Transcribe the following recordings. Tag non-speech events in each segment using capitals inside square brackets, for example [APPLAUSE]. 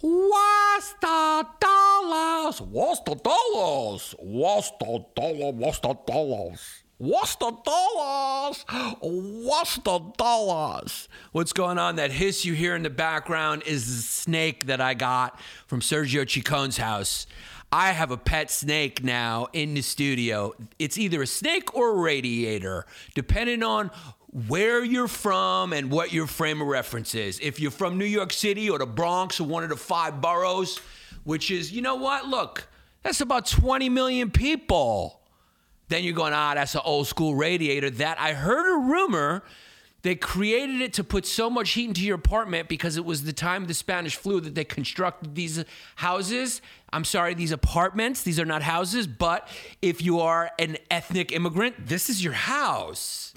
What's the dollars? What's the dollars? What's the dollar? What's the dollars? What's the dollars? What's the dollars? What's going on? That hiss you hear in the background is the snake that I got from Sergio Chicone's house. I have a pet snake now in the studio. It's either a snake or a radiator, depending on where you're from and what your frame of reference is. If you're from New York City or the Bronx or one of the five boroughs, which is, you know what? Look, that's about 20 million people. Then you're going, ah, that's an old school radiator. That I heard a rumor they created it to put so much heat into your apartment because it was the time of the Spanish flu that they constructed these houses. I'm sorry, these apartments. These are not houses, but if you are an ethnic immigrant, this is your house.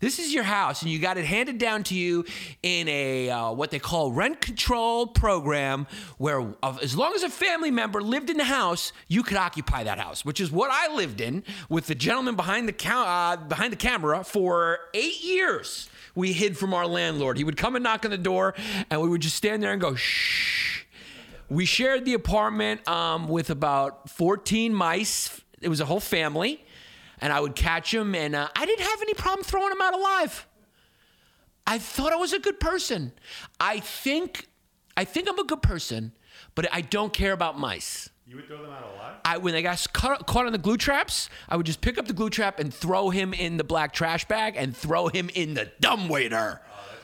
This is your house, and you got it handed down to you in a uh, what they call rent control program, where uh, as long as a family member lived in the house, you could occupy that house, which is what I lived in with the gentleman behind the ca- uh, behind the camera for eight years we hid from our landlord. He would come and knock on the door, and we would just stand there and go, shh. We shared the apartment um, with about 14 mice. It was a whole family, and I would catch them, and uh, I didn't have any problem throwing them out alive. I thought I was a good person. I think, I think I'm a good person, but I don't care about mice. You would throw them out alive? I when they got caught, caught on the glue traps, I would just pick up the glue trap and throw him in the black trash bag and throw him in the dumbwaiter,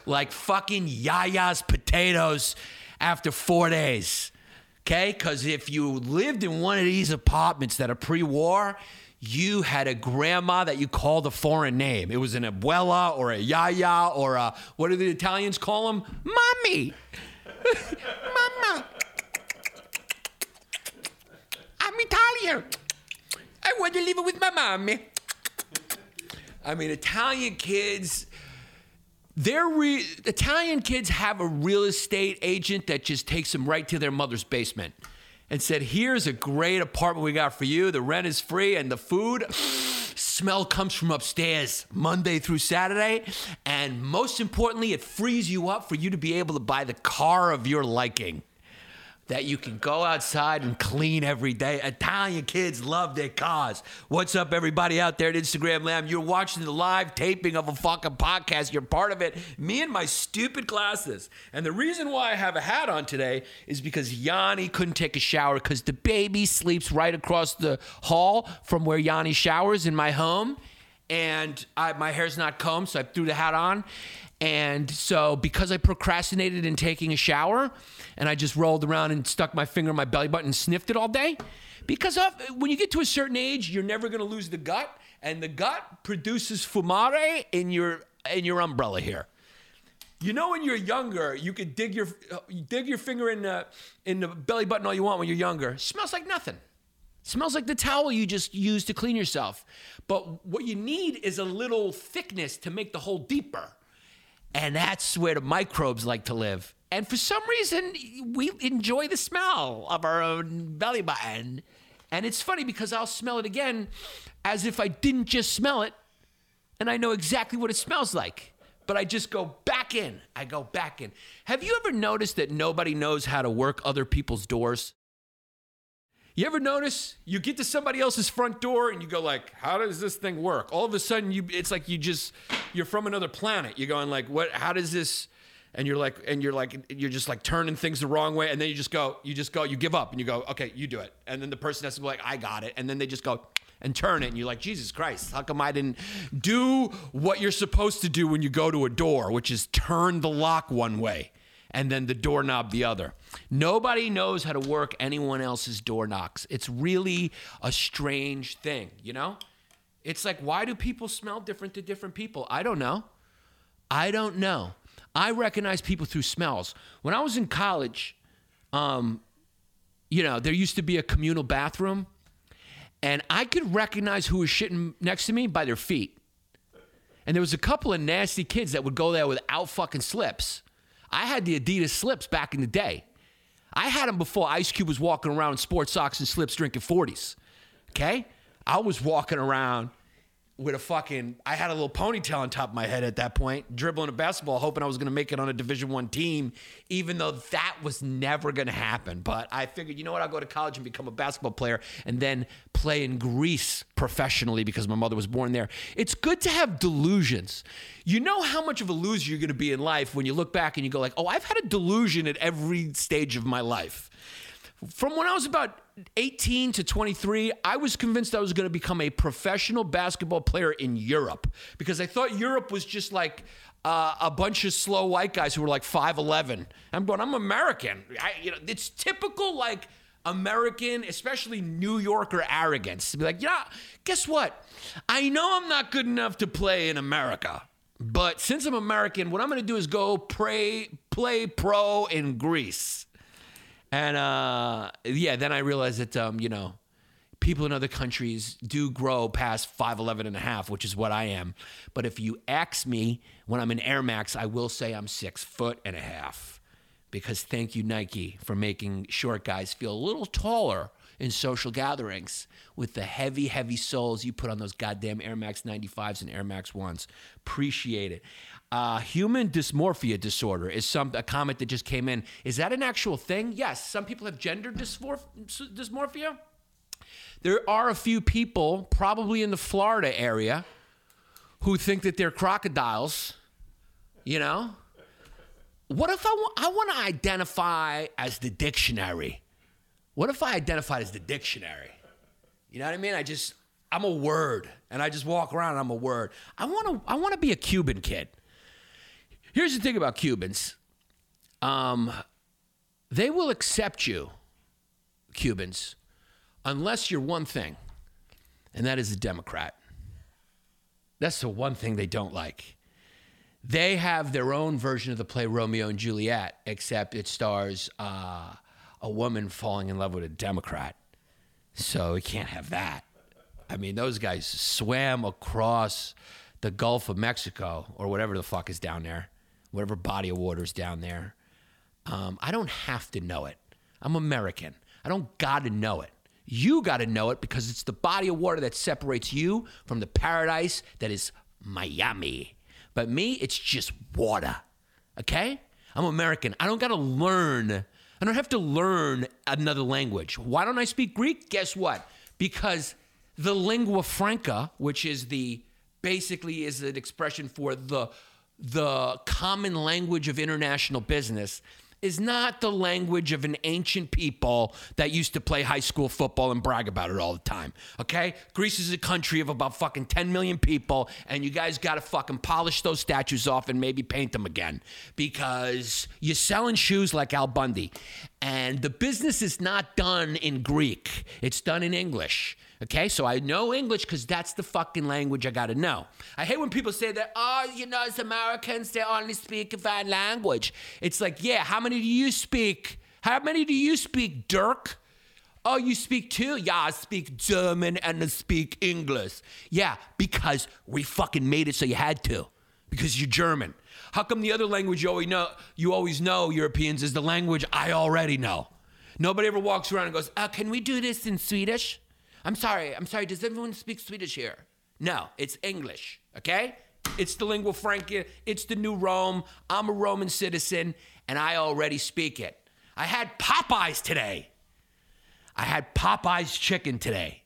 like fucking Yaya's potatoes after four days. Okay, because if you lived in one of these apartments that are pre-war, you had a grandma that you called a foreign name. It was an abuela or a yaya or a what do the Italians call them? Mommy, [LAUGHS] mama. I'm Italian. I want to live with my mommy. I mean, Italian kids, they're re- Italian kids have a real estate agent that just takes them right to their mother's basement and said, "Here's a great apartment we got for you. The rent is free and the food." [SNIFFS] Smell comes from upstairs Monday through Saturday. And most importantly, it frees you up for you to be able to buy the car of your liking that you can go outside and clean every day. Italian kids love their cars. What's up, everybody out there at Instagram Lamb? You're watching the live taping of a fucking podcast. You're part of it. Me and my stupid glasses. And the reason why I have a hat on today is because Yanni couldn't take a shower because the baby sleeps right across the hall from where Yanni showers in my home. And I, my hair's not combed, so I threw the hat on. And so, because I procrastinated in taking a shower, and I just rolled around and stuck my finger in my belly button and sniffed it all day, because of, when you get to a certain age, you're never going to lose the gut, and the gut produces fumare in your in your umbrella here. You know, when you're younger, you could dig your you dig your finger in the in the belly button all you want when you're younger. smells like nothing. smells like the towel you just used to clean yourself. But what you need is a little thickness to make the hole deeper. And that's where the microbes like to live. And for some reason, we enjoy the smell of our own belly button. And it's funny because I'll smell it again as if I didn't just smell it and I know exactly what it smells like. But I just go back in. I go back in. Have you ever noticed that nobody knows how to work other people's doors? You ever notice you get to somebody else's front door and you go like, "How does this thing work?" All of a sudden, you it's like you just you're from another planet. You're going like, "What? How does this?" And you're like, and you're like, you're just like turning things the wrong way, and then you just go, you just go, you give up, and you go, "Okay, you do it." And then the person has to be like, "I got it," and then they just go and turn it, and you're like, "Jesus Christ, how come I didn't do what you're supposed to do when you go to a door, which is turn the lock one way?" And then the doorknob the other. Nobody knows how to work anyone else's door knocks. It's really a strange thing, you know? It's like, why do people smell different to different people? I don't know. I don't know. I recognize people through smells. When I was in college, um, you know, there used to be a communal bathroom, and I could recognize who was shitting next to me by their feet. And there was a couple of nasty kids that would go there without fucking slips. I had the Adidas slips back in the day. I had them before Ice Cube was walking around in sports socks and slips drinking 40s. Okay? I was walking around with a fucking I had a little ponytail on top of my head at that point, dribbling a basketball, hoping I was gonna make it on a division one team, even though that was never gonna happen. But I figured, you know what, I'll go to college and become a basketball player and then play in Greece professionally because my mother was born there. It's good to have delusions. You know how much of a loser you're gonna be in life when you look back and you go like, oh, I've had a delusion at every stage of my life. From when I was about 18 to 23, I was convinced I was going to become a professional basketball player in Europe because I thought Europe was just like uh, a bunch of slow white guys who were like 5'11. I'm going, I'm American. I, you know, it's typical like American, especially New Yorker arrogance to be like, yeah, guess what? I know I'm not good enough to play in America. But since I'm American, what I'm going to do is go pray, play pro in Greece. And uh, yeah, then I realized that, um, you know, people in other countries do grow past 5'11 and a half, which is what I am. But if you ask me when I'm in Air Max, I will say I'm six foot and a half. Because thank you, Nike, for making short guys feel a little taller in social gatherings with the heavy, heavy soles you put on those goddamn Air Max 95s and Air Max 1s. Appreciate it. Uh, human dysmorphia disorder is some a comment that just came in. Is that an actual thing? Yes. Some people have gender dysmorph- dysmorphia. There are a few people, probably in the Florida area, who think that they're crocodiles. You know. What if I, want I want to identify as the dictionary? What if I identified as the dictionary? You know what I mean? I just I'm a word, and I just walk around and I'm a word. I want to I want to be a Cuban kid. Here's the thing about Cubans. Um, they will accept you, Cubans, unless you're one thing, and that is a Democrat. That's the one thing they don't like. They have their own version of the play Romeo and Juliet, except it stars uh, a woman falling in love with a Democrat. So we can't have that. I mean, those guys swam across the Gulf of Mexico or whatever the fuck is down there whatever body of water's down there. Um, I don't have to know it. I'm American. I don't got to know it. You got to know it because it's the body of water that separates you from the paradise that is Miami. But me, it's just water. Okay? I'm American. I don't got to learn. I don't have to learn another language. Why don't I speak Greek? Guess what? Because the lingua franca, which is the basically is an expression for the the common language of international business is not the language of an ancient people that used to play high school football and brag about it all the time. Okay? Greece is a country of about fucking 10 million people, and you guys gotta fucking polish those statues off and maybe paint them again because you're selling shoes like Al Bundy. And the business is not done in Greek, it's done in English. Okay, so I know English because that's the fucking language I gotta know. I hate when people say that, oh, you know, as Americans, they only speak one language. It's like, yeah, how many do you speak? How many do you speak, Dirk? Oh, you speak two? Yeah, I speak German and I speak English. Yeah, because we fucking made it so you had to. Because you're German. How come the other language you always know, you always know, Europeans, is the language I already know? Nobody ever walks around and goes, uh, can we do this in Swedish? I'm sorry, I'm sorry, does everyone speak Swedish here? No, it's English, okay? It's the lingua franca, it's the new Rome. I'm a Roman citizen, and I already speak it. I had Popeyes today. I had Popeyes chicken today.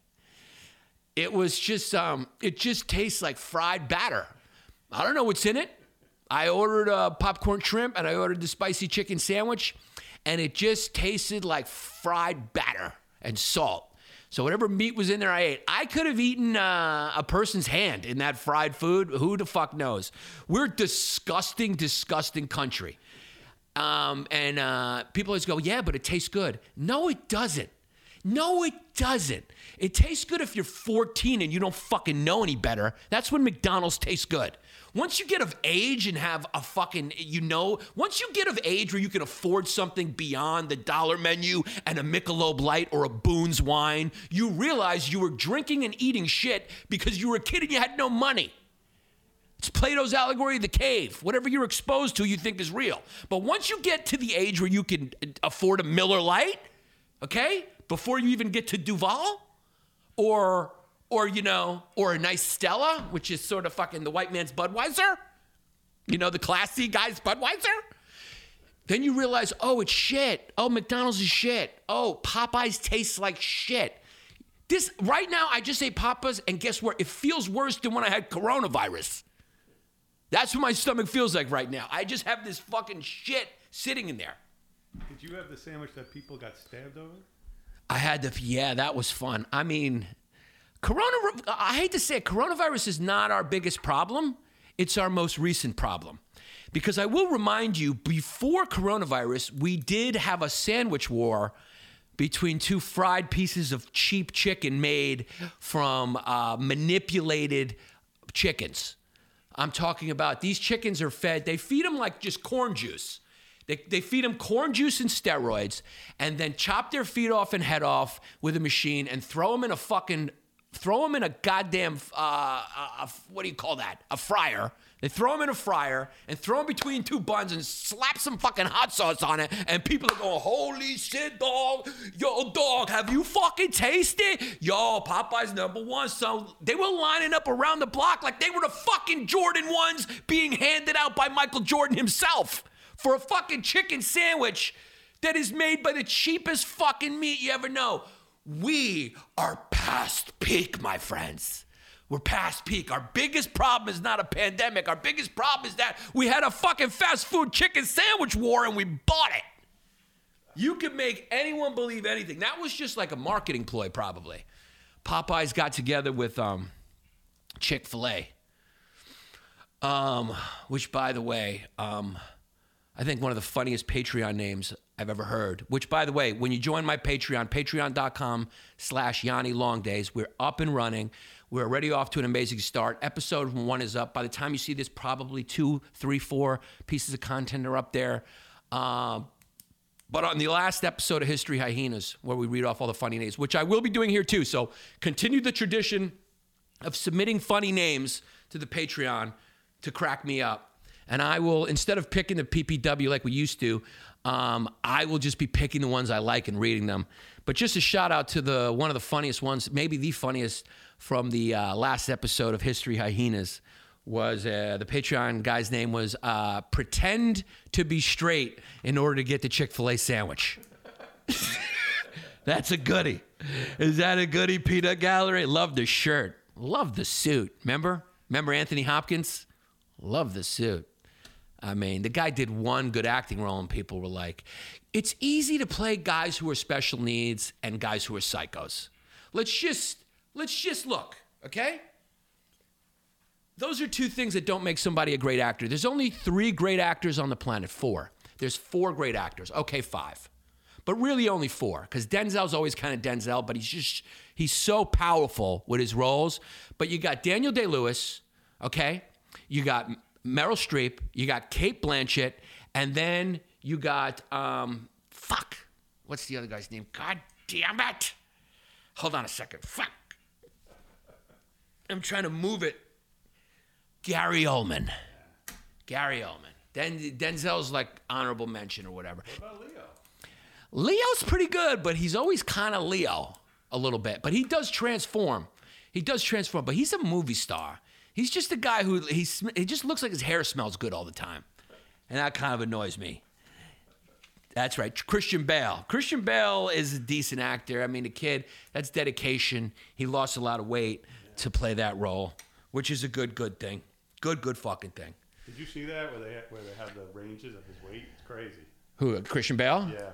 It was just, um, it just tastes like fried batter. I don't know what's in it. I ordered uh, popcorn shrimp and I ordered the spicy chicken sandwich, and it just tasted like fried batter and salt. So whatever meat was in there, I ate. I could have eaten uh, a person's hand in that fried food. Who the fuck knows? We're disgusting, disgusting country. Um, and uh, people always go, yeah, but it tastes good. No, it doesn't. No, it doesn't. It tastes good if you're 14 and you don't fucking know any better. That's when McDonald's tastes good. Once you get of age and have a fucking, you know, once you get of age where you can afford something beyond the dollar menu and a Michelob Light or a Boone's wine, you realize you were drinking and eating shit because you were a kid and you had no money. It's Plato's allegory of the cave. Whatever you're exposed to, you think is real. But once you get to the age where you can uh, afford a Miller Lite, okay, before you even get to Duvel or or you know, or a nice Stella, which is sort of fucking the white man's Budweiser. You know, the classy guy's Budweiser. Then you realize, oh, it's shit. Oh, McDonald's is shit. Oh, Popeyes tastes like shit. This right now, I just ate Papa's, and guess what? It feels worse than when I had coronavirus. That's what my stomach feels like right now. I just have this fucking shit sitting in there. Did you have the sandwich that people got stabbed over? I had to, yeah, that was fun. I mean, Corona, I hate to say it, coronavirus is not our biggest problem. It's our most recent problem. Because I will remind you, before coronavirus, we did have a sandwich war between two fried pieces of cheap chicken made from uh, manipulated chickens. I'm talking about these chickens are fed, they feed them like just corn juice. They, they feed them corn juice and steroids and then chop their feet off and head off with a machine and throw them in a fucking, throw them in a goddamn, uh, a, a, what do you call that? A fryer. They throw them in a fryer and throw them between two buns and slap some fucking hot sauce on it. And people are going, holy shit, dog. Yo, dog, have you fucking tasted? Yo, Popeye's number one. So they were lining up around the block like they were the fucking Jordan ones being handed out by Michael Jordan himself for a fucking chicken sandwich that is made by the cheapest fucking meat you ever know. We are past peak, my friends. We're past peak. Our biggest problem is not a pandemic. Our biggest problem is that we had a fucking fast food chicken sandwich war and we bought it. You can make anyone believe anything. That was just like a marketing ploy, probably. Popeyes got together with um, Chick fil A, um, which, by the way, um, I think one of the funniest Patreon names I've ever heard. Which, by the way, when you join my Patreon, patreon.com slash Yanni Long Days, we're up and running. We're already off to an amazing start. Episode one is up. By the time you see this, probably two, three, four pieces of content are up there. Uh, but on the last episode of History Hyenas, where we read off all the funny names, which I will be doing here too. So continue the tradition of submitting funny names to the Patreon to crack me up. And I will, instead of picking the PPW like we used to, um, I will just be picking the ones I like and reading them. But just a shout out to the one of the funniest ones, maybe the funniest from the uh, last episode of History Hyenas was uh, the Patreon guy's name was uh, Pretend to be Straight in order to get the Chick fil A sandwich. [LAUGHS] That's a goodie. Is that a goodie, Peanut Gallery? Love the shirt. Love the suit. Remember? Remember Anthony Hopkins? Love the suit. I mean, the guy did one good acting role, and people were like, it's easy to play guys who are special needs and guys who are psychos. Let's just let's just look, okay? Those are two things that don't make somebody a great actor. There's only three great actors on the planet. Four. There's four great actors. Okay, five. But really only four, because Denzel's always kind of Denzel, but he's just he's so powerful with his roles. But you got Daniel Day Lewis, okay? You got Meryl Streep, you got Cate Blanchett, and then you got um, fuck. What's the other guy's name? God damn it! Hold on a second. Fuck. I'm trying to move it. Gary Oldman. Gary Oldman. Den- Denzel's like honorable mention or whatever. What about Leo? Leo's pretty good, but he's always kind of Leo a little bit. But he does transform. He does transform, but he's a movie star. He's just a guy who he's he just looks like his hair smells good all the time. And that kind of annoys me. That's right. Christian Bale. Christian Bale is a decent actor. I mean, the kid, that's dedication. He lost a lot of weight to play that role, which is a good, good thing. Good, good fucking thing. Did you see that where they where they have the ranges of his weight? It's crazy. Who? Christian Bale? Yeah.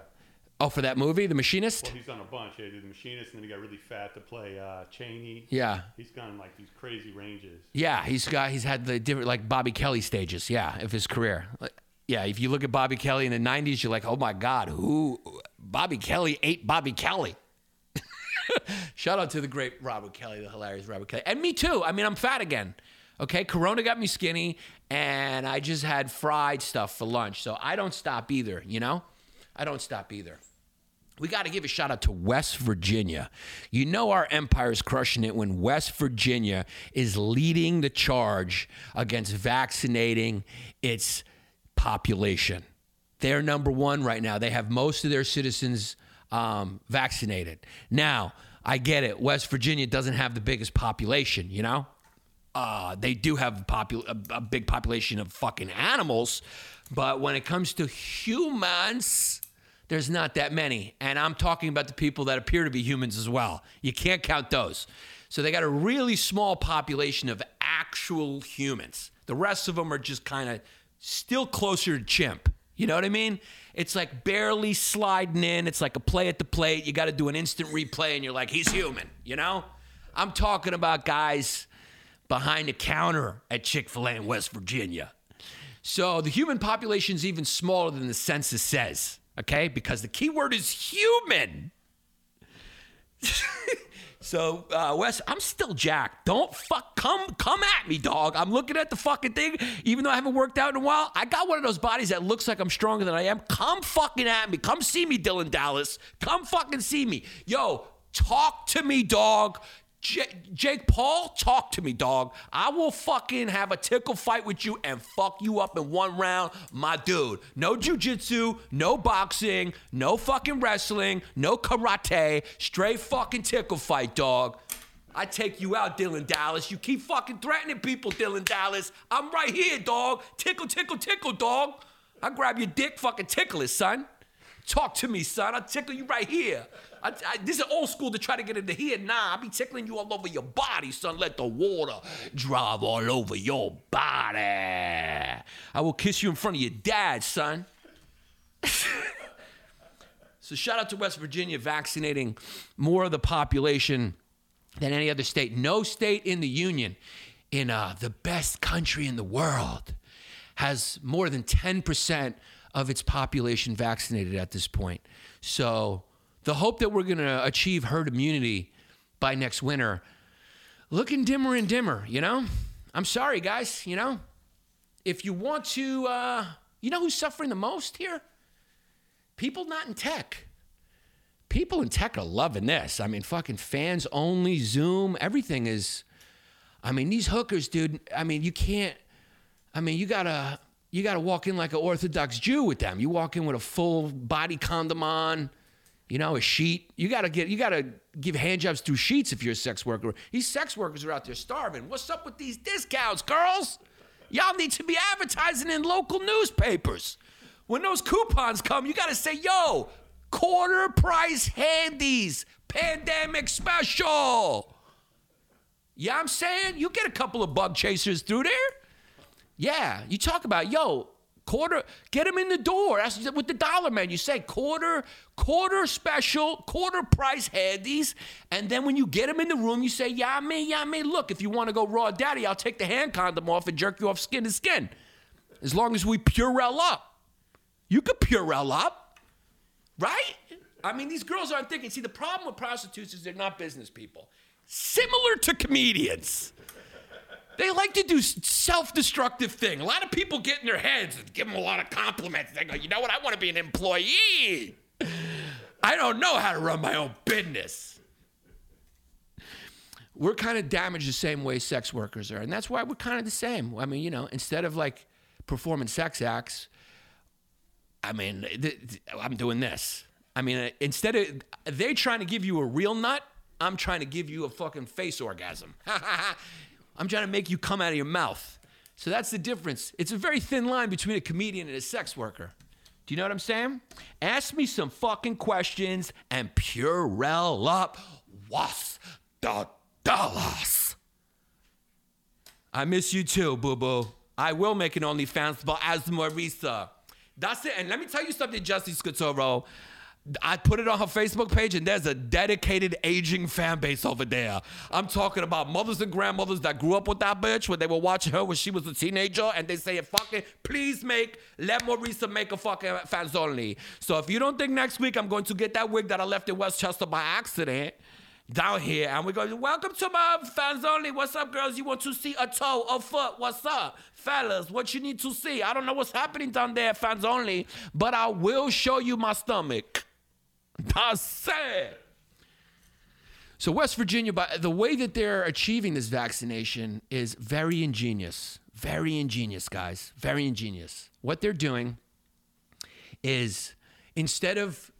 Oh, for that movie, The Machinist? Well, he's done a bunch. Yeah, he did the machinist, and then he got really fat to play uh, Cheney. Yeah. He's gone like these crazy ranges. Yeah, he's got he's had the different like Bobby Kelly stages, yeah, of his career. Like, yeah, if you look at Bobby Kelly in the '90s, you're like, oh my God, who? Bobby Kelly ate Bobby Kelly. [LAUGHS] Shout out to the great Robert Kelly, the hilarious Robert Kelly, and me too. I mean, I'm fat again. Okay, Corona got me skinny, and I just had fried stuff for lunch, so I don't stop either. You know, I don't stop either. We got to give a shout out to West Virginia. You know, our empire is crushing it when West Virginia is leading the charge against vaccinating its population. They're number one right now. They have most of their citizens um, vaccinated. Now, I get it. West Virginia doesn't have the biggest population, you know? Uh, they do have a, a, a big population of fucking animals, but when it comes to humans, there's not that many. And I'm talking about the people that appear to be humans as well. You can't count those. So they got a really small population of actual humans. The rest of them are just kind of still closer to chimp. You know what I mean? It's like barely sliding in. It's like a play at the plate. You got to do an instant replay, and you're like, he's human. You know? I'm talking about guys behind the counter at Chick fil A in West Virginia. So the human population is even smaller than the census says, okay? Because the key word is human. [LAUGHS] So uh, Wes, I'm still jacked. Don't fuck come come at me, dog. I'm looking at the fucking thing, even though I haven't worked out in a while. I got one of those bodies that looks like I'm stronger than I am. Come fucking at me. Come see me, Dillon Danis. Come fucking see me. Yo, talk to me, dog. J- Jake Paul, talk to me, dog. I will fucking have a tickle fight with you and fuck you up in one round, my dude. No jujitsu, no boxing, no fucking wrestling, no karate, straight fucking tickle fight, dog. I take you out, Dillon Danis. You keep fucking threatening people, Dillon Danis. I'm right here, dog. Tickle, tickle, tickle, dog. I grab your dick, fucking tickle it, son. Talk to me, son. I'll tickle you right here. I, I, this is old school to try to get into here. Nah, I'll be tickling you all over your body, son. Let the water drive all over your body. I will kiss you in front of your dad, son. [LAUGHS] so shout out to West Virginia vaccinating more of the population than any other state. No state in the union, in uh, the best country in the world, has more than 10% of its population vaccinated at this point. So the hope that we're going to achieve herd immunity by next winter looking dimmer and dimmer, you know? I'm sorry, guys, you know? If you want to, uh, you know who's suffering the most here? People not in tech. People in tech are loving this. I mean, fucking fans only, Zoom, everything is. I mean, these hookers, dude. I mean, you can't. I mean, you gotta you gotta walk in like an Orthodox Jew with them. You walk in with a full body condom on, you know, a sheet. You gotta get you gotta give handjobs through sheets if you're a sex worker. These sex workers are out there starving. What's up with these discounts, girls? Y'all need to be advertising in local newspapers. When those coupons come, you gotta say, yo, quarter price handies, pandemic special. Yeah, I'm saying you get a couple of bug chasers through there. Yeah, you talk about yo quarter, get them in the door. That's with the dollar man. You say quarter, quarter special, quarter price handies, and then when you get them in the room, you say yeah me, yeah me. Look, if you want to go raw daddy, I'll take the hand condom off and jerk you off skin to skin, as long as we Purell up. You could Purell up, right? I mean, these girls aren't thinking. See, the problem with prostitutes is they're not business people. Similar to comedians. They like to do self-destructive thing. A lot of people get in their heads and give them a lot of compliments. They go, you know what? I want to be an employee. I don't know how to run my own business. We're kind of damaged the same way sex workers are, and that's why we're kind of the same. I mean, you know, instead of like performing sex acts, I mean, I'm doing this. I mean, uh, instead of they trying to give you a real nut, I'm trying to give you a fucking face orgasm. [LAUGHS] I'm trying to make you come out of your mouth. So that's the difference. It's a very thin line between a comedian and a sex worker. Do you know what I'm saying? Ask me some fucking questions and Purell up was the dollars. I miss you too, boo boo. I will make an OnlyFans, but as Marisa. That's it. And let me tell you something, Justin Scutoro. I put it on her Facebook page, and there's a dedicated aging fan base over there. I'm talking about mothers and grandmothers that grew up with that bitch when they were watching her when she was a teenager, and they say, "Fucking, please make let Marisa make a fucking fans only." So if you don't think next week I'm going to get that wig that I left in Westchester by accident down here, and we're going, "Welcome to my fans only." What's up, girls? You want to see a toe, a foot? What's up, fellas? What you need to see? I don't know what's happening down there, fans only, but I will show you my stomach. So West Virginia, by the way that they're achieving this vaccination is very ingenious. Very ingenious, guys. Very ingenious. What they're doing is instead of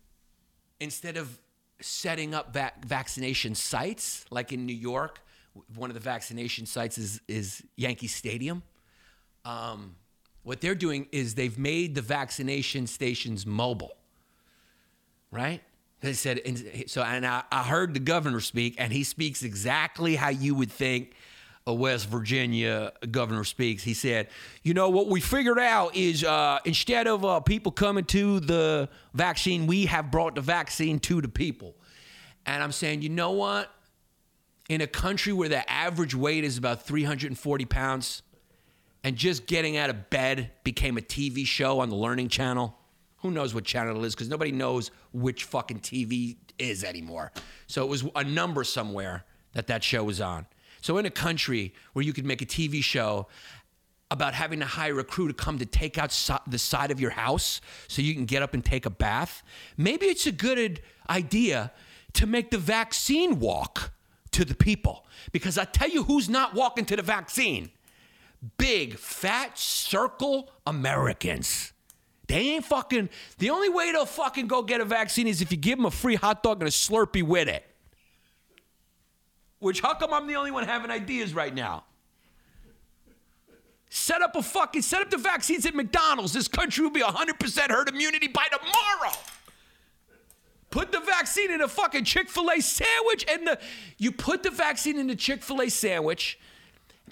instead of setting up vac- vaccination sites, like in New York. One of the vaccination sites is is Yankee Stadium. Um, what they're doing is they've made the vaccination stations mobile, right? They said, and so, and I, I heard the governor speak, and he speaks exactly how you would think a West Virginia governor speaks. He said, "You know what we figured out is uh, instead of uh, people coming to the vaccine, we have brought the vaccine to the people." And I'm saying, you know what? In a country where the average weight is about 340 pounds, and just getting out of bed became a TV show on the Learning Channel. Who knows what channel it is? Because nobody knows which fucking TV is anymore. So it was a number somewhere that that show was on. So in a country where you could make a TV show about having to hire a crew to come to take out so- the side of your house so you can get up and take a bath, maybe it's a good idea to make the vaccine walk to the people. Because I tell you who's not walking to the vaccine big, fat circle Americans. They ain't fucking. The only way they'll fucking go get a vaccine is if you give them a free hot dog and a Slurpee with it. Which, how come I'm the only one having ideas right now? Set up a fucking, set up the vaccines at McDonald's. This country will be 100% herd immunity by tomorrow. Put the vaccine in a fucking Chick fil A sandwich and the, you put the vaccine in the Chick fil A sandwich.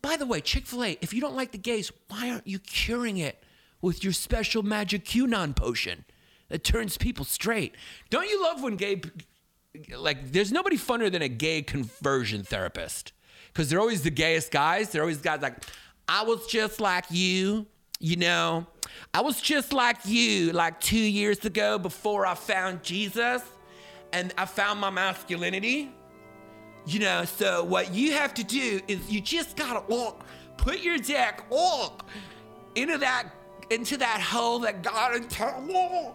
By the way, Chick fil A, if you don't like the gays, why aren't you curing it with your special magic QAnon potion that turns people straight? Don't you love when gay, like, there's nobody funner than a gay conversion therapist because they're always the gayest guys. They're always guys like, I was just like you, you know, I was just like you like two years ago before I found Jesus and I found my masculinity. You know, so what you have to do is you just gotta walk, put your dick walk into that into that hole that God intended.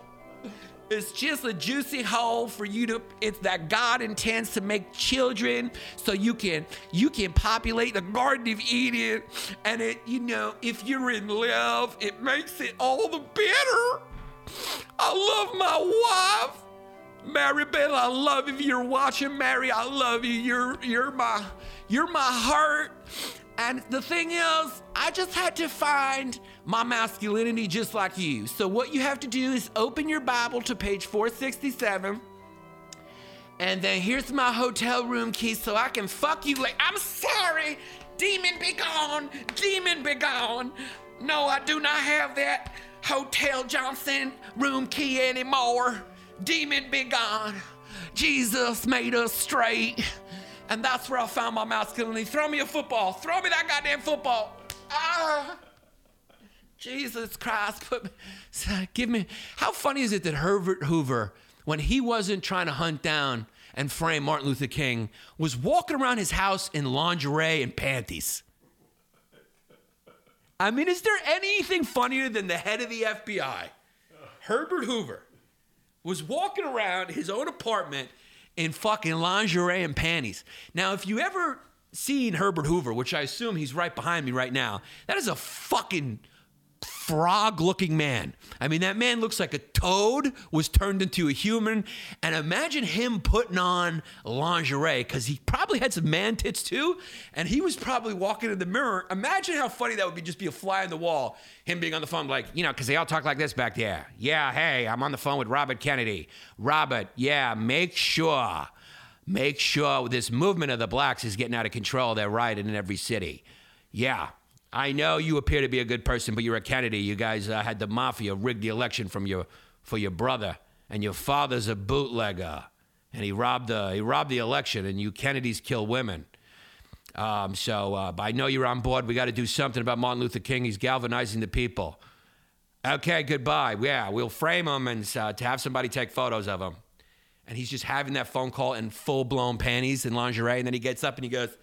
It's just a juicy hole for you to it's that God intends to make children so you can you can populate the Garden of Eden and it you know if you're in love it makes it all the better. I love my wife. Mary Bell, I love if you're watching Mary. I love you. You're you're my you're my heart. And the thing is, I just had to find my masculinity just like you. So what you have to do is open your Bible to page 467. And then here's my hotel room key so I can fuck you like I'm sorry. Demon be gone. Demon be gone. No, I do not have that Hotel Johnson room key anymore. Demon be gone. Jesus made us straight. And that's where I found my masculinity. Throw me a football. Throw me that goddamn football. Ah. Jesus Christ, put me, [LAUGHS] give me. How funny is it that Herbert Hoover, when he wasn't trying to hunt down and frame Martin Luther King, was walking around his house in lingerie and panties? I mean, is there anything funnier than the head of the FBI, Herbert Hoover, was walking around his own apartment in fucking lingerie and panties? Now, if you ever seen Herbert Hoover, which I assume he's right behind me right now, that is a fucking frog looking man. I mean, that man looks like a toad was turned into a human. And imagine him putting on lingerie because he probably had some man tits too. And he was probably walking in the mirror. Imagine how funny that would be just be a fly on the wall. Him being on the phone, like, you know, because they all talk like this back there. Yeah, hey, I'm on the phone with Robert Kennedy. Robert, yeah, make sure. Make sure this movement of the blacks is getting out of control. They're rioting in every city. Yeah, I know you appear to be a good person, but you're a Kennedy. You guys uh, had the mafia rig the election from your for your brother, and your father's a bootlegger, and he robbed the he robbed the election, and you Kennedys kill women. Um, so uh, I know you're on board. We got to do something about Martin Luther King. He's galvanizing the people. Okay, goodbye. Yeah, we'll frame him and uh, to have somebody take photos of him. And he's just having that phone call in full blown panties and lingerie, and then he gets up and he goes.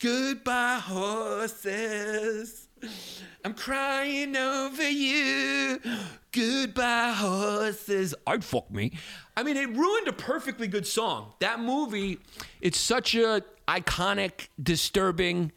Goodbye, horses. I'm crying over you. Goodbye, horses. I'd fuck me. I mean, it ruined a perfectly good song. That movie, it's such a iconic, disturbing,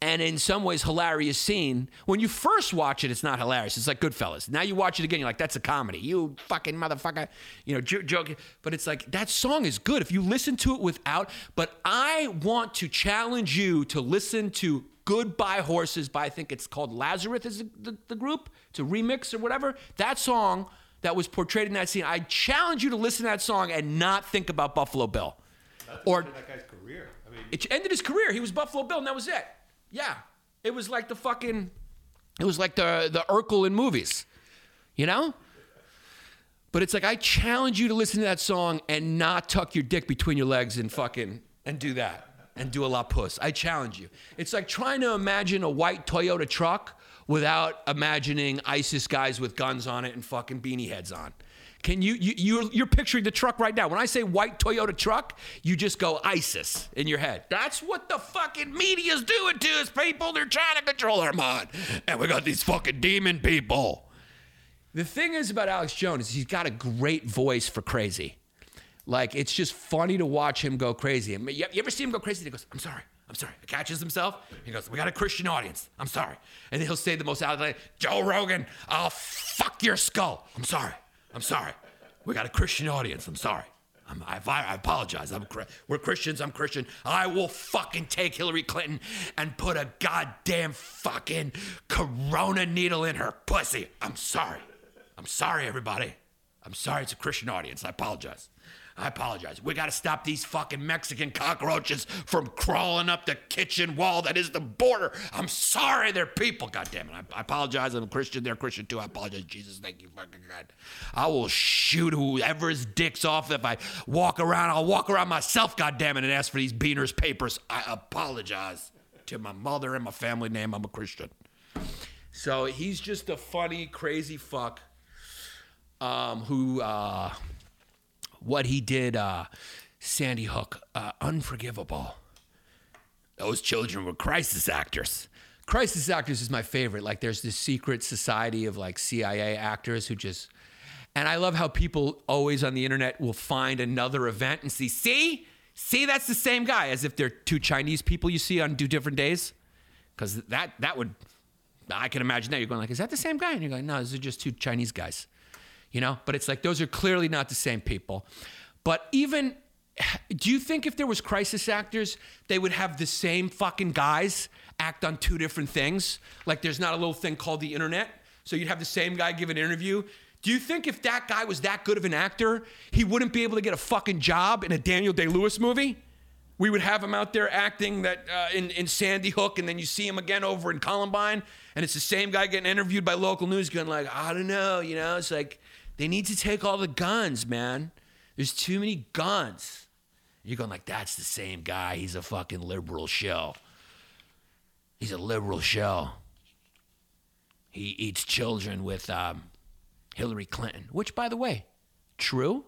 and in some ways hilarious scene. When you first watch it, it's not hilarious. It's like Goodfellas. Now you watch it again, you're like, that's a comedy. You fucking motherfucker. You know, j- joke. But it's like, that song is good if you listen to it without. But I want to challenge you to listen to Goodbye Horses by, I think it's called Lazzarus, is the, the, the group. It's a remix or whatever. That song that was portrayed in that scene, I challenge you to listen to that song and not think about Buffalo Bill. That's Or- that guy's career. I mean, It ended his career. He was Buffalo Bill, and that was it. Yeah, it was like the fucking, it was like the the Urkel in movies, you know. But it's like I challenge you to listen to that song and not tuck your dick between your legs and fucking and do that and do a la puss. I challenge you. It's like trying to imagine a white Toyota truck without imagining ISIS guys with guns on it and fucking beanie heads on. Can you, you you're, you're picturing the truck right now. When I say white Toyota truck, you just go ISIS in your head. That's what the fucking media's doing to us, people. They're trying to control our mind. And we got these fucking demon people. The thing is about Alex Jones is he's got a great voice for crazy. Like it's just funny to watch him go crazy. And you you ever see him go crazy? He goes, "I'm sorry, I'm sorry." He catches himself. He goes, "We got a Christian audience. I'm sorry." And he'll say the most out Joe Rogan, I'll fuck your skull. I'm sorry. I'm sorry. We got a Christian audience. I'm sorry. I'm, I, I apologize. I'm, we're Christians. I'm Christian. I will fucking take Hillary Clinton and put a goddamn fucking corona needle in her pussy. I'm sorry. I'm sorry, everybody. I'm sorry. It's a Christian audience. I apologize. I apologize. We got to stop these fucking Mexican cockroaches from crawling up the kitchen wall that is the border. I'm sorry, they're people. God damn it. I, I apologize. I'm a Christian. They're Christian too. I apologize. Jesus, thank you, fucking God. I will shoot whoever's dick's off if I walk around. I'll walk around myself, God damn it, and ask for these beaners papers. I apologize to my mother and my family name. I'm a Christian. So he's just a funny, crazy fuck um, who. Uh, what he did, uh, Sandy Hook, uh, unforgivable. Those children were crisis actors. Crisis actors is my favorite. Like, there's this secret society of like CIA actors who just, and I love how people always on the internet will find another event and see, see, see, that's the same guy, as if they're two Chinese people you see on two different days. Because that that would, I can imagine that you're going like, is that the same guy? And you're going, no, those are just two Chinese guys you know? But it's like those are clearly not the same people. But even do you think if there was crisis actors they would have the same fucking guys act on two different things? Like there's not a little thing called the internet so you'd have the same guy give an interview. Do you think if that guy was that good of an actor he wouldn't be able to get a fucking job in a daniel day-lewis movie? We would have him out there acting that uh, in, in Sandy Hook, and then you see him again over in Columbine, and it's the same guy getting interviewed by local news, going like, I don't know, you know, it's like they need to take all the guns, man. There's too many guns. You're going like, that's the same guy. He's a fucking liberal shell. He's a liberal shell. He eats children with um, Hillary Clinton, which, by the way, true.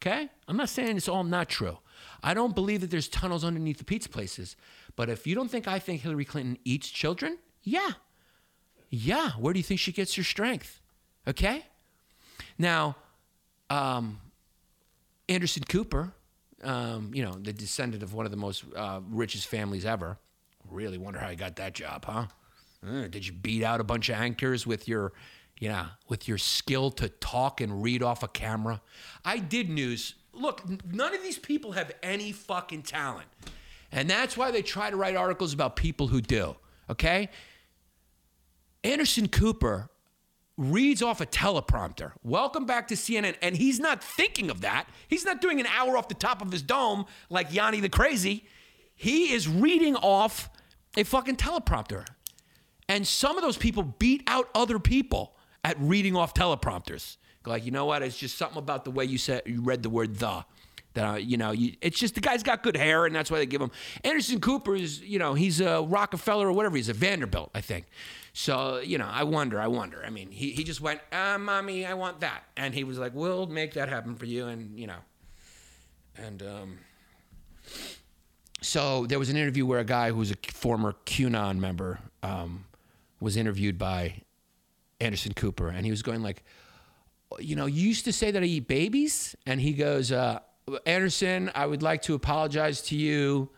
Okay? I'm not saying it's all not true. I don't believe that there's tunnels underneath the pizza places. But if you don't think I think Hillary Clinton eats children, yeah. Yeah. Where do you think she gets her strength? Okay? Now, um, Anderson Cooper, um, you know, the descendant of one of the most uh, richest families ever. Really wonder how he got that job, huh? Uh, did you beat out a bunch of anchors with your, you know, with your skill to talk and read off a camera? I did news. Look, none of these people have any fucking talent. And that's why they try to write articles about people who do, okay? Anderson Cooper reads off a teleprompter. Welcome back to CNN. And he's not thinking of that. He's not doing an hour off the top of his dome like Yanni the Crazy. He is reading off a fucking teleprompter. And some of those people beat out other people at reading off teleprompters. Like, you know what? It's just something about the way you said you read the word the. That uh, you know, you, it's just the guy's got good hair, and that's why they give him. Anderson Cooper is, you know, he's a Rockefeller or whatever. He's a Vanderbilt, I think. So, you know, I wonder, I wonder. I mean, he, he just went, ah, mommy, I want that. And he was like, we'll make that happen for you. And, you know, and um, so there was an interview where a guy who was a former QAnon member um, was interviewed by Anderson Cooper. And he was going like, you know, you used to say that I eat babies. And he goes, uh, Anderson, I would like to apologize to you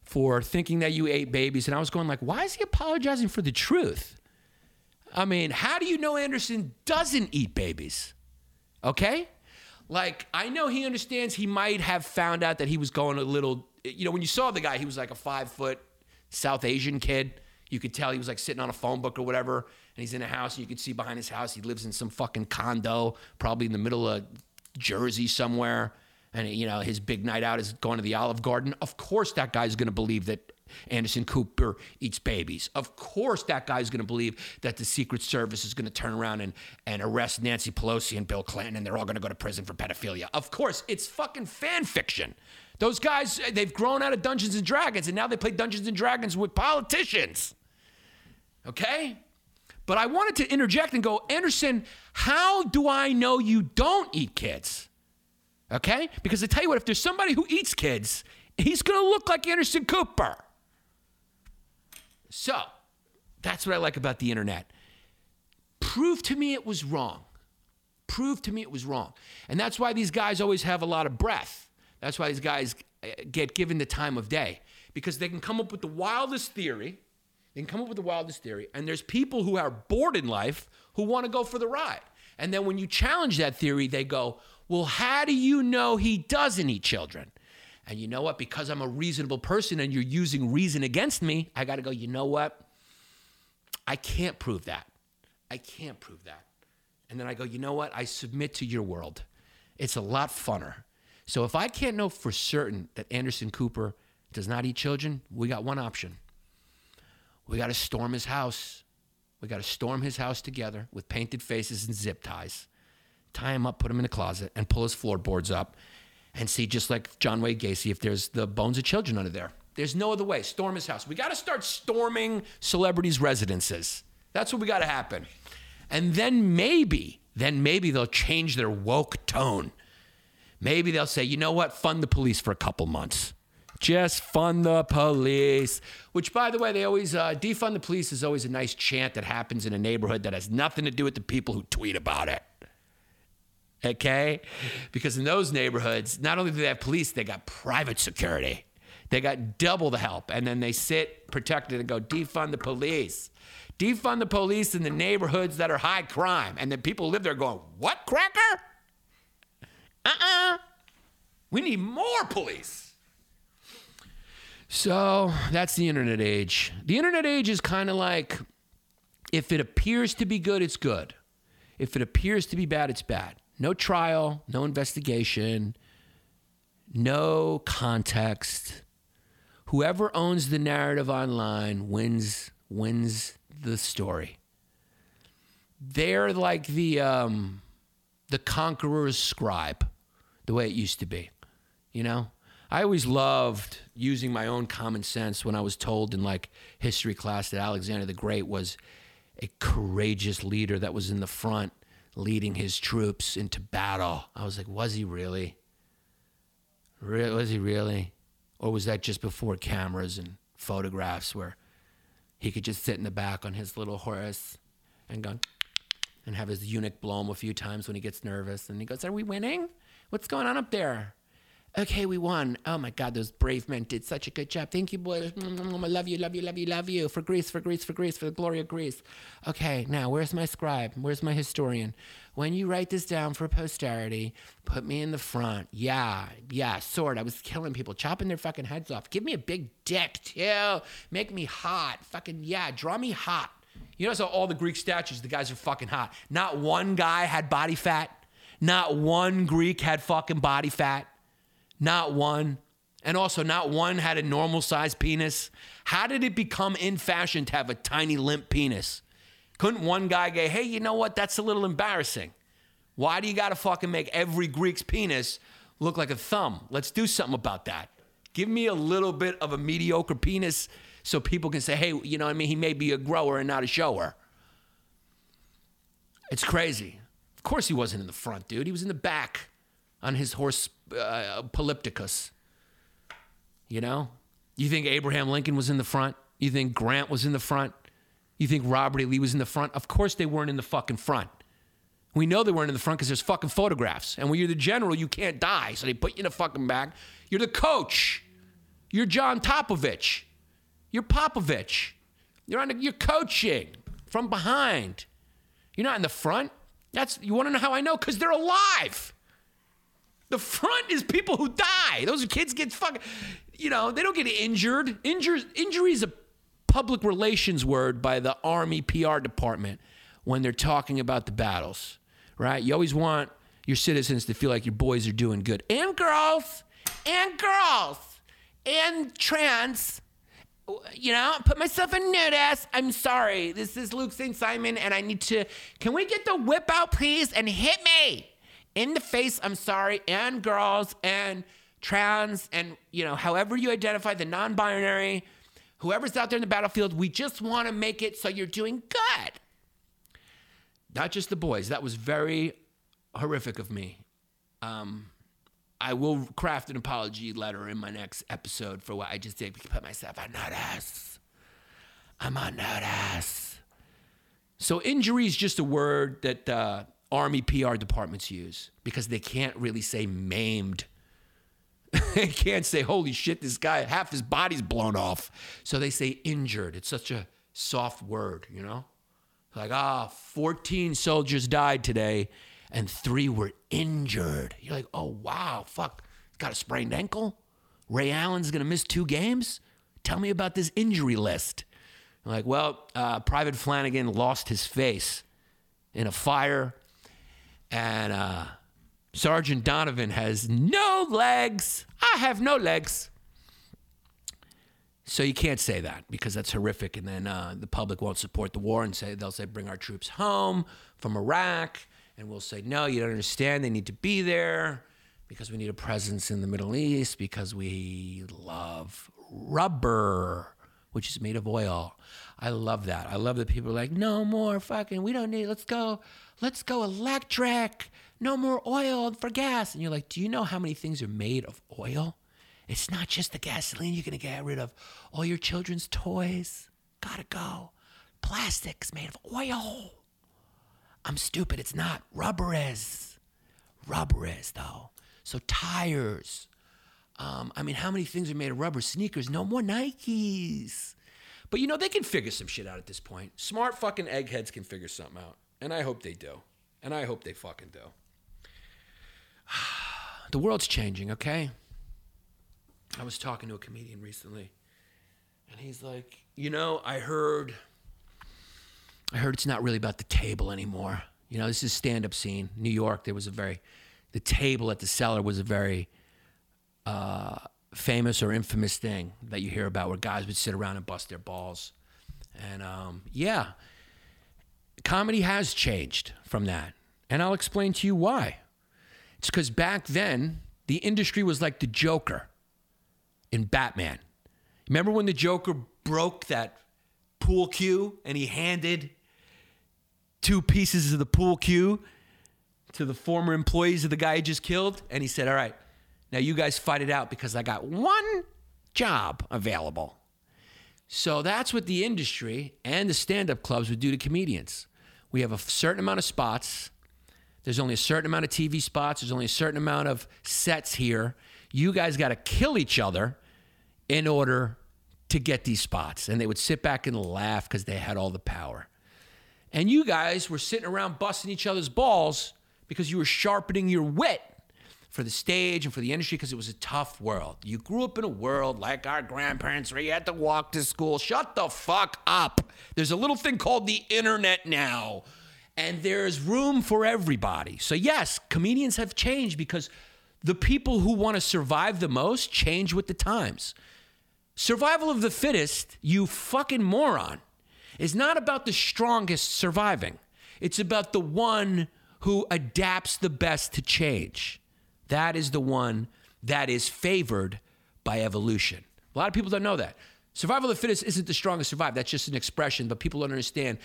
for thinking that you ate babies. And I was going like, why is he apologizing for the truth? I mean, how do you know Anderson doesn't eat babies? Okay? Like, I know he understands he might have found out that he was going a little, you know, when you saw the guy, he was like a five foot South Asian kid. You could tell he was like sitting on a phone book or whatever, and he's in a house, and you could see behind his house, he lives in some fucking condo, probably in the middle of Jersey somewhere. And, you know, his big night out is going to the Olive Garden. Of course, that guy's going to believe that Anderson Cooper eats babies. Of course, that guy's going to believe that the Secret Service is going to turn around and, and arrest Nancy Pelosi and Bill Clinton and they're all going to go to prison for pedophilia. Of course, it's fucking fan fiction. Those guys, eh, they've grown out of Dungeons and Dragons and now they play Dungeons and Dragons with politicians. Okay? But I wanted to interject and go, Anderson, how do I know you don't eat kids? Okay? Because I tell you what, if there's somebody who eats kids, he's going to look like Anderson Cooper. So, that's what I like about the internet. Prove to me it was wrong. Prove to me it was wrong. And that's why these guys always have a lot of breath. That's why these guys uh, get given the time of day because they can come up with the wildest theory. They can come up with the wildest theory. And there's people who are bored in life who want to go for the ride. And then when you challenge that theory, they go, Well, how do you know he doesn't eat children? And you know what? Because I'm a reasonable person and you're using reason against me, I got to go, You know what? I can't prove that. I can't prove that. And then I go, You know what? I submit to your world. It's a lot funner. So if I can't know for certain that Anderson Cooper does not eat children, we got one option. We got to storm his house. We got to storm his house together with painted faces and zip ties, tie him up, put him in the closet, and pull his floorboards up and see, just like John Wayne Gacy, if there's the bones of children under there. There's no other way. Storm his house. We got to start storming celebrities' residences. That's what we got to happen. And then maybe, then maybe they'll change their woke tone. Maybe they'll say, you know what, fund the police for a couple months. Just fund the police. Which, by the way, they always uh, defund the police is always a nice chant that happens in a neighborhood that has nothing to do with the people who tweet about it. Okay? Because in those neighborhoods, not only do they have police, they got private security. They got double the help. And then they sit protected and go, defund the police. Defund the police in the neighborhoods that are high crime. And then people live there going, what, cracker? Uh uh We need more police. So that's the internet age. The internet age is kind of like if it appears to be good, it's good. If it appears to be bad, it's bad. No trial, no investigation, no context. Whoever owns the narrative online wins wins the story. They're like the um, the conqueror's scribe, the way it used to be. You know, I always loved using my own common sense when I was told in like history class that Alexander the Great was a courageous leader that was in the front leading his troops into battle. I was like, was he really? Re- was he really? Or was that just before cameras and photographs where he could just sit in the back on his little horse and go and have his eunuch blow him a few times when he gets nervous and he goes, Are we winning? What's going on up there? Okay, we won. Oh my God, those brave men did such a good job. Thank you, boys. I love you, love you, love you, love you. For Greece, for Greece, for Greece, for the glory of Greece. Okay, now where's my scribe? Where's my historian? When you write this down for posterity, put me in the front. Yeah, yeah, sword. I was killing people, chopping their fucking heads off. Give me a big dick, too. Make me hot. Fucking, yeah, draw me hot. You know, so all the Greek statues, the guys are fucking hot. Not one guy had body fat. Not one Greek had fucking body fat. Not one. And also, not one had a normal sized penis. How did it become in fashion to have a tiny, limp penis? Couldn't one guy go, hey, you know what? That's a little embarrassing. Why do you got to fucking make every Greek's penis look like a thumb? Let's do something about that. Give me a little bit of a mediocre penis so people can say, hey, you know I mean? He may be a grower and not a shower. It's crazy. Of course, he wasn't in the front, dude. He was in the back on his horse uh, Polypticus. You know? You think Abraham Lincoln was in the front? You think Grant was in the front? You think Robert E. Lee was in the front? Of course they weren't in the fucking front. We know they weren't in the front because there's fucking photographs. And when you're the general, you can't die. So they put you in the fucking back. You're the coach. You're John Topovich. You're Popovich. You're on. You're coaching from behind. You're not in the front. That's you want to know how I know? Because they're alive. The front is people who die. Those kids get fucking. You know they don't get injured. Injured injury is a public relations word by the Army PR department when they're talking about the battles, right? You always want your citizens to feel like your boys are doing good, and girls, and girls, and trans you know, put myself in ass. I'm sorry. This is Luke St. Simon, and I need to. Can we get the whip out, please, and hit me in the face? I'm sorry. And girls and trans and, you know, however you identify the non binary, whoever's out there in the battlefield, we just want to make it so you're doing good. Not just the boys. That was very horrific of me. Um, I will craft an apology letter in my next episode for what I just did. Put myself on notice. I'm on notice. So injury is just a word that uh, Army PR departments use because they can't really say maimed. [LAUGHS] they can't say, holy shit, this guy, half his body's blown off. So they say injured. It's such a soft word, you know? Like, ah, 14 soldiers died today and three were injured. You're like, oh, wow, fuck. Got a sprained ankle? Ray Allen's to miss two games? Tell me about this injury list. Like, well, uh, Private Flanagan lost his face in a fire, and uh, Sergeant Donovan has no legs. I have no legs. So you can't say that because that's horrific, and then uh, the public won't support the war and say they'll say bring our troops home from Iraq, and we'll say, no, you don't understand. They need to be there because we need a presence in the Middle East because we love rubber, which is made of oil. I love that. I love that people are like, no more fucking, we don't need, let's go, let's go electric, no more oil for gas. And you're like, do you know how many things are made of oil? It's not just the gasoline you're going to get rid of. All your children's toys, gotta go. Plastics made of oil. I'm stupid. It's not. Rubber is. Rubber is, though. So tires. Um, I mean, how many things are made of rubber? Sneakers. No more Nikes. But you know, they can figure some shit out at this point. Smart fucking eggheads can figure something out. And I hope they do. And I hope they fucking do. [SIGHS] the world's changing, okay? I was talking to a comedian recently, and he's like, you know, I heard I heard it's not really about the table anymore. You know, this is stand up scene. New York, there was a very, the table at the cellar was a very uh, famous or infamous thing that you hear about where guys would sit around and bust their balls. And um, yeah, comedy has changed from that. And I'll explain to you why. It's because back then, the industry was like the Joker in Batman. Remember when the Joker broke that pool cue and he handed two pieces of the pool cue to the former employees of the guy he just killed. And he said, All right, now you guys fight it out because I got one job available. So that's what the industry and the stand up clubs would do to comedians. We have a certain amount of spots. There's only a certain amount of TV spots. There's only a certain amount of sets here. You guys got to kill each other in order to get these spots. And they would sit back and laugh because they had all the power. And you guys were sitting around busting each other's balls because you were sharpening your wit for the stage and for the industry because it was a tough world. You grew up in a world like our grandparents where you had to walk to school. Shut the fuck up. There's a little thing called the internet now, and there's room for everybody. So, yes, comedians have changed because the people who want to survive the most change with the times. Survival of the fittest, you fucking moron is not about the strongest surviving. It's about the one who adapts the best to change. That is the one that is favored by evolution. A lot of people don't know that. Survival of the fittest isn't the strongest survive. That's just an expression, but people don't understand.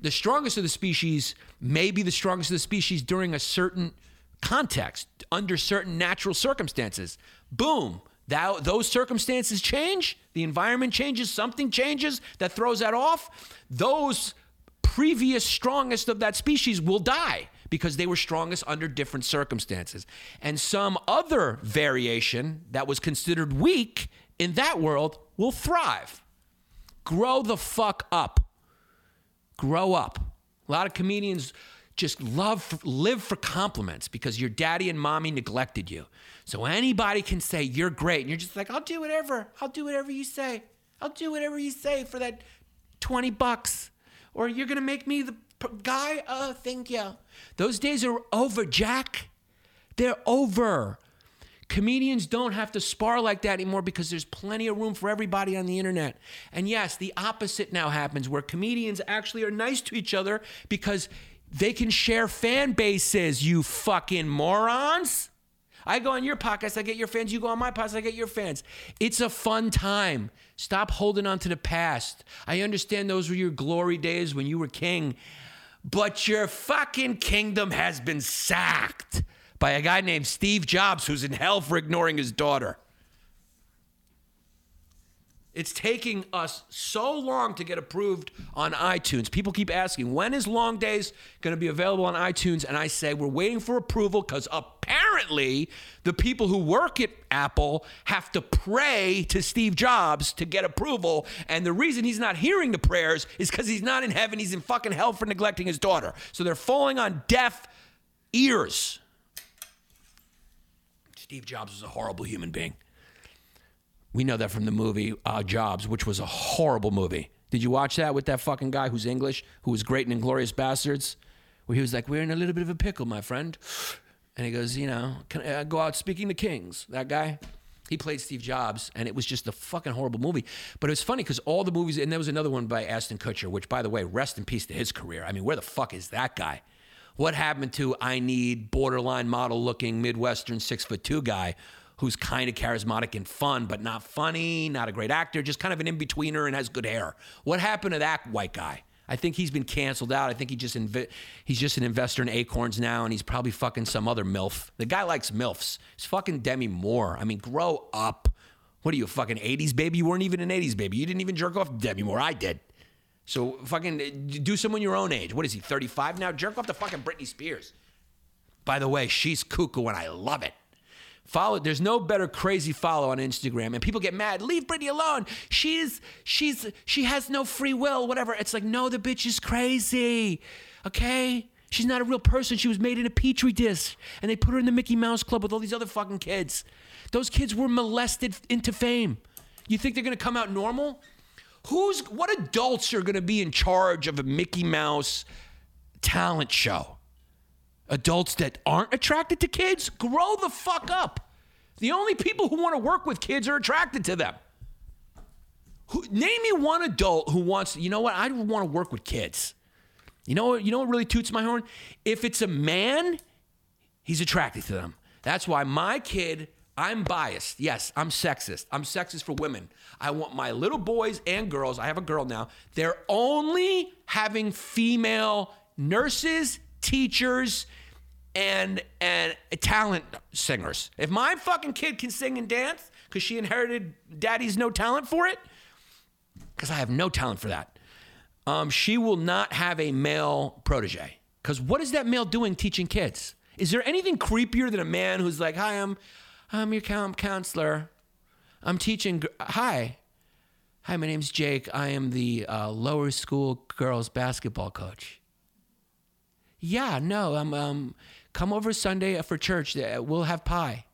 The strongest of the species may be the strongest of the species during a certain context, under certain natural circumstances. Boom. That, those circumstances change, the environment changes, something changes that throws that off. Those previous strongest of that species will die because they were strongest under different circumstances. And some other variation that was considered weak in that world will thrive. Grow the fuck up. Grow up. A lot of comedians just love live for compliments because your daddy and mommy neglected you. So anybody can say you're great and you're just like, "I'll do whatever. I'll do whatever you say. I'll do whatever you say for that 20 bucks." Or you're going to make me the guy? Oh, thank you. Those days are over, Jack. They're over. Comedians don't have to spar like that anymore because there's plenty of room for everybody on the internet. And yes, the opposite now happens where comedians actually are nice to each other because they can share fan bases, you fucking morons. I go on your podcast, I get your fans. You go on my podcast, I get your fans. It's a fun time. Stop holding on to the past. I understand those were your glory days when you were king, but your fucking kingdom has been sacked by a guy named Steve Jobs who's in hell for ignoring his daughter. It's taking us so long to get approved on iTunes. People keep asking, when is Long Days going to be available on iTunes? And I say, we're waiting for approval because apparently the people who work at Apple have to pray to Steve Jobs to get approval. And the reason he's not hearing the prayers is because he's not in heaven. He's in fucking hell for neglecting his daughter. So they're falling on deaf ears. Steve Jobs was a horrible human being. We know that from the movie uh, Jobs, which was a horrible movie. Did you watch that with that fucking guy who's English, who was great in Inglourious Basterds? Where he was like, We're in a little bit of a pickle, my friend. And he goes, You know, can I go out speaking to kings? That guy? He played Steve Jobs, and it was just a fucking horrible movie. But it was funny because all the movies, and there was another one by Ashton Kutcher, which, by the way, rest in peace to his career. I mean, where the fuck is that guy? What happened to I need borderline model looking Midwestern six foot two guy who's kind of charismatic and fun, but not funny, not a great actor, just kind of an in betweener and has good hair? What happened to that white guy? I think he's been canceled out. I think he just inv- he's just an investor in Acorns now, and he's probably fucking some other milf. The guy likes milfs. He's fucking Demi Moore. I mean, grow up. What are you, a fucking 80s baby? You weren't even an 80s baby. You didn't even jerk off Demi Moore. I did. So fucking uh, do someone your own age. What is he, 35 now? Jerk off to fucking Britney Spears. By the way, she's cuckoo and I love it. Follow. There's no better crazy follow on Instagram, and people get mad. Leave Britney alone. She's she's she has no free will. Whatever. It's like no, the bitch is crazy. Okay. She's not a real person. She was made in a petri dish, and they put her in the Mickey Mouse Club with all these other fucking kids. Those kids were molested into fame. You think they're gonna come out normal? Who's what adults are gonna be in charge of a Mickey Mouse talent show? Adults that aren't attracted to kids, grow the fuck up. The only people who want to work with kids are attracted to them. Who, name me one adult who wants, you know what, I want to work with kids. You know you know what really toots my horn? If it's a man, he's attracted to them. That's why my kid, I'm biased. Yes, I'm sexist. I'm sexist for women. I want my little boys and girls, I have a girl now, they're only having female nurses, teachers, and and talent singers. If my fucking kid can sing and dance because she inherited daddy's no talent for it, because I have no talent for that, um, she will not have a male protege. Because what is that male doing teaching kids? Is there anything creepier than a man who's like, "Hi, I'm I'm your counselor. I'm teaching. Hi, hi, my name's Jake. I am the uh, lower school girls basketball coach." Yeah, no, I'm um Come over Sunday for church. Uh, we'll have pie.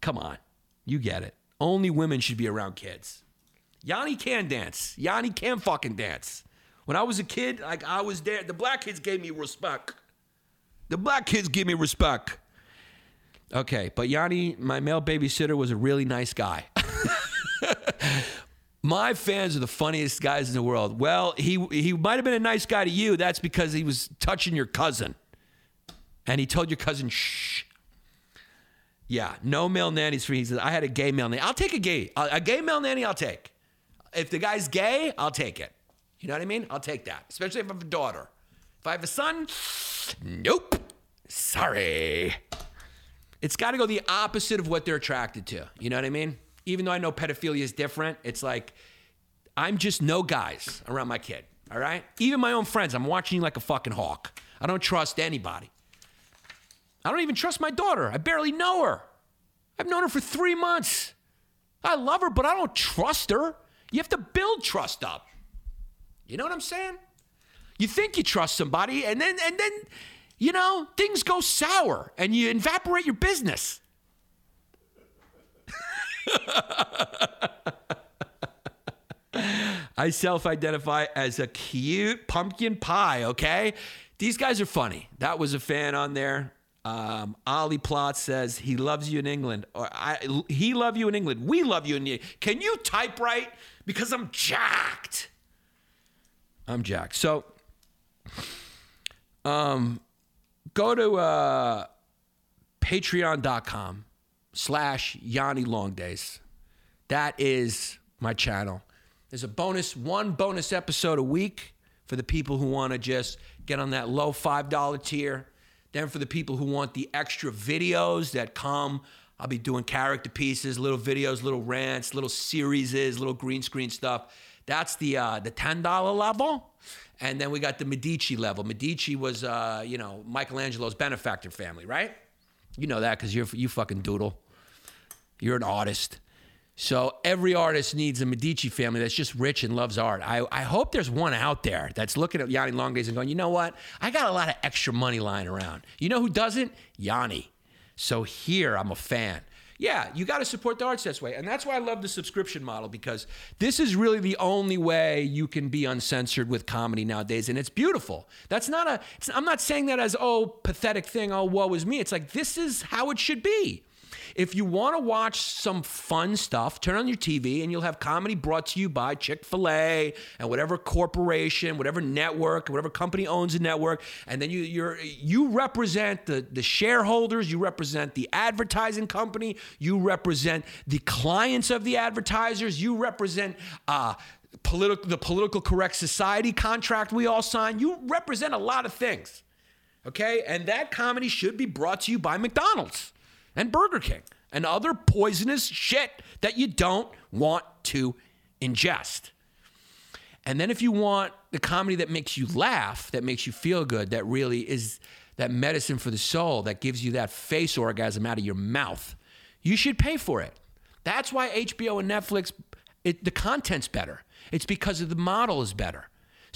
Come on. You get it. Only women should be around kids. Yanni can dance. Yanni can fucking dance. When I was a kid, like I was there, the black kids gave me respect. The black kids give me respect. Okay, but Yanni, my male babysitter, was a really nice guy. [LAUGHS] my fans are the funniest guys in the world. Well, he he might have been a nice guy to you. That's because he was touching your cousin and he told your cousin, shh. Yeah, no male nannies for me. He says, I had a gay male nanny. I'll take a gay. A gay male nanny, I'll take. If the guy's gay, I'll take it. You know what I mean? I'll take that, especially if I have a daughter. If I have a son, nope. Sorry. It's got to go the opposite of what they're attracted to. You know what I mean? Even though I know pedophilia is different, it's like I'm just no guys around my kid. All right? Even my own friends, I'm watching you like a fucking hawk. I don't trust anybody. I don't even trust my daughter. I barely know her. I've known her for three months. I love her, but I don't trust her. You have to build trust up. You know what I'm saying? You think you trust somebody, and then and then, you know, things go sour, and you evaporate your business. [LAUGHS] I self identify as a cute pumpkin pie, okay? These guys are funny. That was a fan on there. Um, Ollie Plot says he loves you in England, or I, he love you in England. We love you in England. Can you type right? Because I'm jacked. I'm jacked. So, um, go to uh, patreon.com slash Yanni Long Days. That is my channel. There's a bonus, one bonus episode a week for the people who want to just get on that low $5 tier. Then for the people who want the extra videos that come, I'll be doing character pieces, little videos, little rants, little series, little green screen stuff. That's the uh, the ten dollar level, and then we got the Medici level. Medici was uh, you know Michelangelo's benefactor family, right? You know that because you're you fucking doodle. You're an artist. So every artist needs a Medici family that's just rich and loves art. I, I hope there's one out there that's looking at Yanni Long Days and going, you know what? I got a lot of extra money lying around. You know who doesn't? Yanni. So here I'm a fan. Yeah, you got to support the arts this way. And that's why I love the subscription model because this is really the only way you can be uncensored with comedy nowadays. And it's beautiful. That's not a, I'm not saying that as, oh, pathetic thing, oh, woe is me. It's like, this is how it should be. If you want to watch some fun stuff, turn on your TV and you'll have comedy brought to you by Chick fil A and whatever corporation, whatever network, whatever company owns a network. And then you, you're, you represent the, the shareholders, you represent the advertising company, you represent the clients of the advertisers, you represent, uh, Political, the political correct society contract we all sign. You represent a lot of things. Okay? And that comedy should be brought to you by McDonald's and Burger King and other poisonous shit that you don't want to ingest. And then if you want the comedy that makes you laugh, that makes you feel good, that really is that medicine for the soul, that gives you that face orgasm out of your mouth, you should pay for it. That's why HBO and Netflix, it, the content's better. It's because of the model is better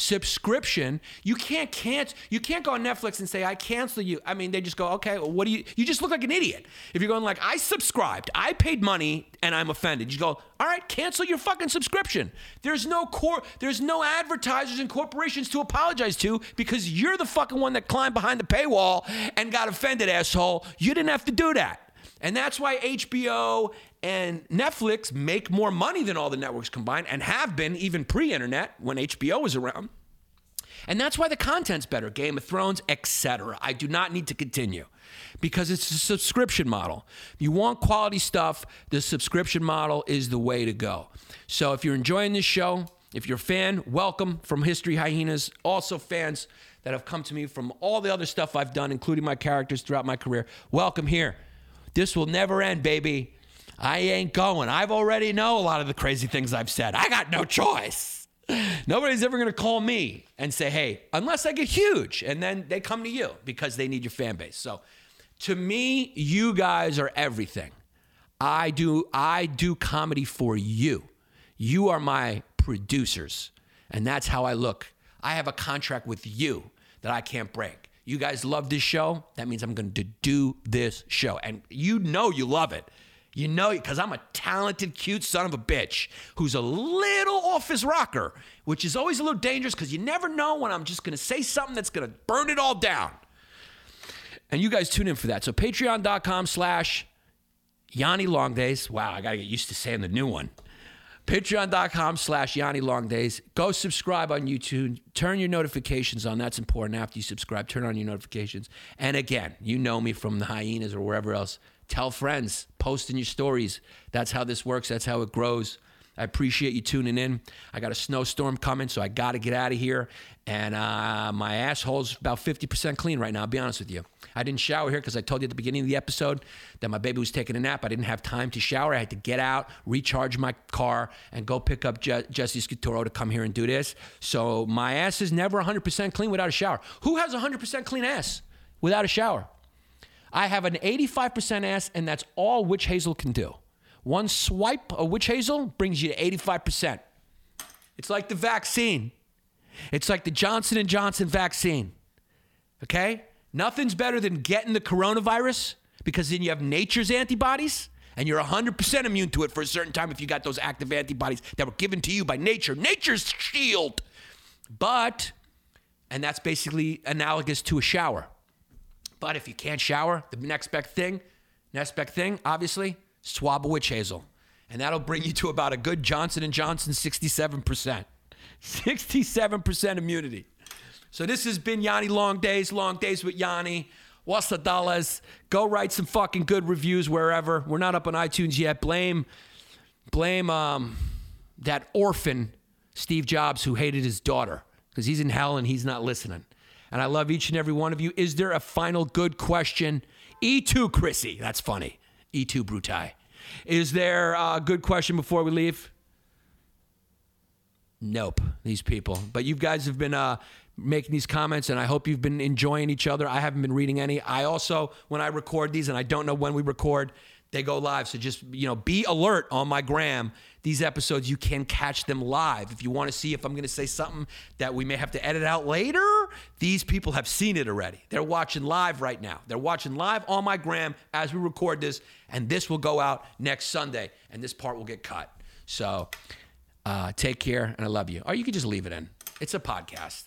subscription, you can't cancel. You can't go on Netflix and say I cancel you. I mean, they just go, okay, well, what do you? You just look like an idiot if you're going like I subscribed, I paid money, and I'm offended. You go, all right, cancel your fucking subscription. There's no core. There's no advertisers and corporations to apologize to because you're the fucking one that climbed behind the paywall and got offended, asshole. You didn't have to do that. And that's why HBO and Netflix make more money than all the networks combined and have been even pre internet when HBO was around. And that's why the content's better Game of Thrones, etc. I do not need to continue because it's a subscription model. If you want quality stuff, the subscription model is the way to go. So if you're enjoying this show, if you're a fan, welcome from History Hyenas. Also, fans that have come to me from all the other stuff I've done, including my characters throughout my career, welcome here. This will never end, baby. I ain't going. I've already know a lot of the crazy things I've said. I got no choice. Nobody's ever going to call me and say, hey, unless I get huge. And then they come to you because they need your fan base. So to me, you guys are everything. I do I do comedy for you. You are my producers. And that's how I look. I have a contract with you that I can't break. You guys love this show. That means I'm going to do this show. And you know you love it. You know, because I'm a talented, cute son of a bitch who's a little off his rocker, which is always a little dangerous because you never know when I'm just going to say something that's going to burn it all down. And you guys tune in for that. So patreon.com slash Yanni Long Days. Wow, I got to get used to saying the new one. Patreon.com slash Yanni Long Days. Go subscribe on YouTube. Turn your notifications on. That's important. After you subscribe, turn on your notifications. And again, you know me from the hyenas or wherever else. Tell friends, post in your stories. That's how this works. That's how it grows. I appreciate you tuning in. I got a snowstorm coming, so I got to get out of here. And uh, my asshole's about 50% clean right now, I'll be honest with you. I didn't shower here because I told you at the beginning of the episode that my baby was taking a nap. I didn't have time to shower. I had to get out, recharge my car, and go pick up Je- Jesse Scaturo to come here and do this. So my ass is never 100% clean without a shower. Who has 100% clean ass without a shower? I have an 85% ass, and that's all Witch Hazel can do. One swipe of witch hazel brings you to 85%. It's like the vaccine. It's like the Johnson & Johnson vaccine. Okay? Nothing's better than getting the coronavirus because then you have nature's antibodies and you're 100% immune to it for a certain time if you got those active antibodies that were given to you by nature. Nature's shield. But, and that's basically analogous to a shower. But if you can't shower, the next best thing, next best thing, obviously, swab a witch hazel. And that'll bring you to about a good Johnson & Johnson 67%. 67% immunity. So this has been Yanni Long Days, Long Days with Yanni. What's the dollars? Go write some fucking good reviews wherever. We're not up on iTunes yet. Blame, blame um, that orphan Steve Jobs who hated his daughter because he's in hell and he's not listening. And I love each and every one of you. Is there a final good question? E2 Chrissy. That's funny. E2 Brutai. Is there a good question before we leave? Nope, these people. But you guys have been uh, making these comments, and I hope you've been enjoying each other. I haven't been reading any. I also, when I record these, and I don't know when we record, they go live. So just you know, be alert on my gram. These episodes, you can catch them live. If you want to see if I'm going to say something that we may have to edit out later, these people have seen it already. They're watching live right now. They're watching live on my gram as we record this, and this will go out next Sunday, and this part will get cut. So uh, take care, and I love you. Or you can just leave it in. It's a podcast.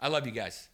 I love you guys.